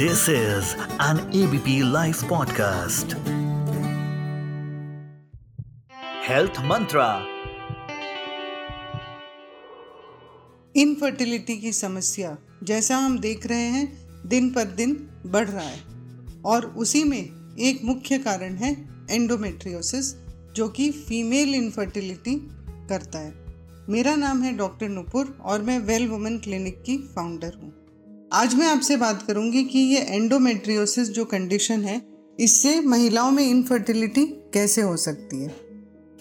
This is an ABP Life podcast. Health Mantra. Infertility की समस्या, जैसा हम देख रहे हैं, दिन पर दिन बढ़ रहा है और उसी में एक मुख्य कारण है एंडोमेट्रियोसिस जो कि फीमेल इनफर्टिलिटी करता है मेरा नाम है डॉक्टर नुपुर और मैं वेल वुमेन क्लिनिक की फाउंडर हूँ आज मैं आपसे बात करूँगी कि ये एंडोमेट्रियोसिस जो कंडीशन है, इससे महिलाओं में इनफर्टिलिटी कैसे हो सकती है?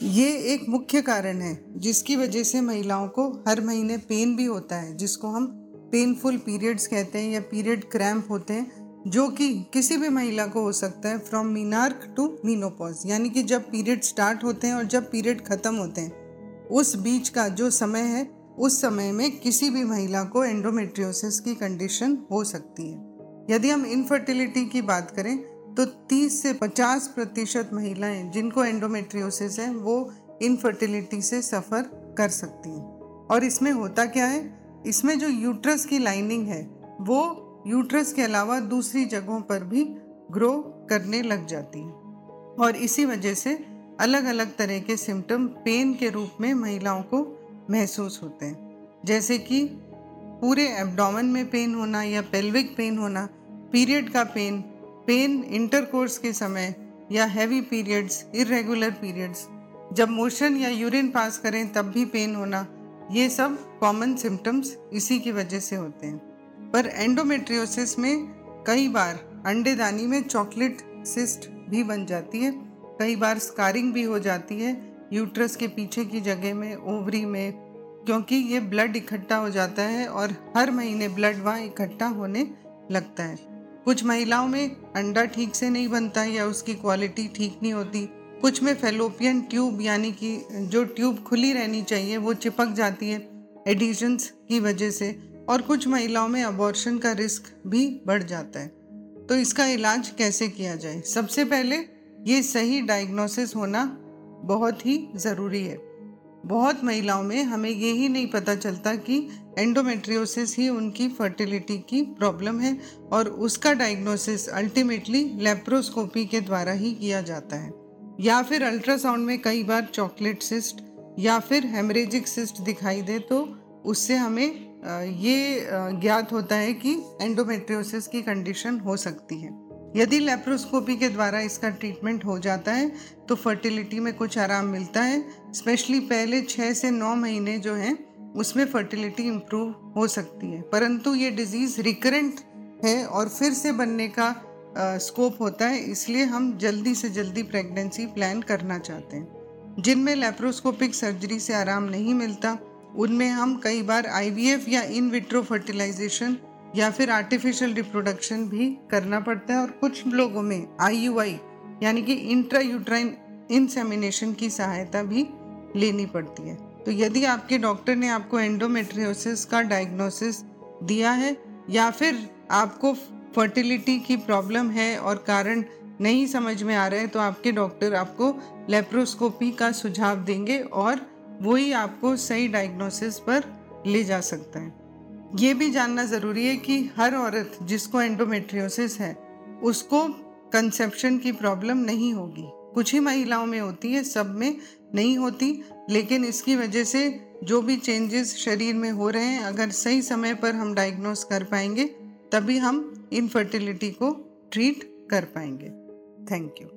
ये एक मुख्य कारण है, जिसकी वजह से महिलाओं को हर महीने पेन भी होता है, जिसको हम पेनफुल पीरियड्स कहते हैं या पीरियड क्रैम्प होते हैं, जो कि किसी भी महिला को हो सकता है फ्रॉम मीनार्क टू मीनोपॉज यानी कि जब पीरियड स्टार्ट होते हैं और जब पीरियड ख़त्म होते हैं, उस बीच का जो समय है उस समय में किसी भी महिला को एंडोमेट्रियोसिस की कंडीशन हो सकती है। यदि हम इनफर्टिलिटी की बात करें तो 30 से 50 प्रतिशत महिलाएँ जिनको एंडोमेट्रियोसिस है, वो इनफर्टिलिटी से सफ़र कर सकती हैं। और इसमें होता क्या है? इसमें जो यूट्रस की लाइनिंग है, वो यूट्रस के अलावा दूसरी जगहों पर भी ग्रो करने लग जाती है। और इसी वजह से अलग अलग तरह के सिम्टम पेन के रूप में महिलाओं को महसूस होते हैं। जैसे कि पूरे एब्डोमेन में पेन होना या पेल्विक पेन होना पीरियड का पेन पेन इंटरकोर्स के समय या हैवी पीरियड्स इरेगुलर पीरियड्स जब मोशन या यूरिन पास करें, तब भी पेन होना, ये सब कॉमन सिम्टम्स इसी की वजह से होते हैं। पर एंडोमेट्रियोसिस में कई बार अंडेदानी में चॉकलेट सिस्ट भी बन जाती है, कई बार स्कारिंग भी हो जाती है यूट्रस के पीछे की जगह में, ओवरी में, क्योंकि ये ब्लड इकट्ठा हो जाता है और हर महीने ब्लड वहाँ इकट्ठा होने लगता है। कुछ महिलाओं में अंडा ठीक से नहीं बनता या उसकी क्वालिटी ठीक नहीं होती। कुछ में फेलोपियन ट्यूब, यानी कि जो ट्यूब खुली रहनी चाहिए, वो चिपक जाती है एडिशंस की वजह से, और कुछ महिलाओं में अबॉर्शन का रिस्क भी बढ़ जाता है। तो इसका इलाज कैसे किया जाए? सबसे पहले ये सही डायग्नोसिस होना बहुत ही ज़रूरी है। बहुत महिलाओं में हमें ये ही नहीं पता चलता कि एंडोमेट्रियोसिस ही उनकी फर्टिलिटी की प्रॉब्लम है और उसका डायग्नोसिस अल्टीमेटली लेप्रोस्कोपी के द्वारा ही किया जाता है। या फिर अल्ट्रासाउंड में कई बार चॉकलेट सिस्ट या फिर हेमरेजिक सिस्ट दिखाई दे तो उससे हमें ये ज्ञात होता है कि एंडोमेट्रियोसिस की कंडीशन हो सकती है। यदि लेप्रोस्कोपी के द्वारा इसका ट्रीटमेंट हो जाता है तो फर्टिलिटी में कुछ आराम मिलता है। स्पेशली पहले छः से नौ महीने जो हैं, उसमें फर्टिलिटी इम्प्रूव हो सकती है। परंतु ये डिज़ीज़ रिकरेंट है और फिर से बनने का स्कोप होता है, इसलिए हम जल्दी से जल्दी प्रेगनेंसी प्लान करना चाहते हैं। जिनमें लेप्रोस्कोपिक सर्जरी से आराम नहीं मिलता, उनमें हम कई बार आईवीएफ या इन विट्रो फर्टिलाइजेशन या फिर आर्टिफिशियल रिप्रोडक्शन भी करना पड़ता है और कुछ लोगों में आईयूआई यानी कि इंट्रा यूट्राइन इंसेमिनेशन की सहायता भी लेनी पड़ती है। तो यदि आपके डॉक्टर ने आपको एंडोमेट्रियोसिस का डायग्नोसिस दिया है, या फिर आपको फर्टिलिटी की प्रॉब्लम है और कारण नहीं समझ में आ रहे हैं तो आपके डॉक्टर आपको लेप्रोस्कोपी का सुझाव देंगे और वही आपको सही डायग्नोसिस पर ले जा सकता है। ये भी जानना ज़रूरी है कि हर औरत जिसको एंडोमेट्रियोसिस है, उसको कंसेप्शन की प्रॉब्लम नहीं होगी। कुछ ही महिलाओं में होती है, सब में नहीं होती, लेकिन इसकी वजह से जो भी चेंजेस शरीर में हो रहे हैं, अगर सही समय पर हम डायग्नोस कर पाएँगे, तभी हम इनफर्टिलिटी को ट्रीट कर पाएँगे। Thank you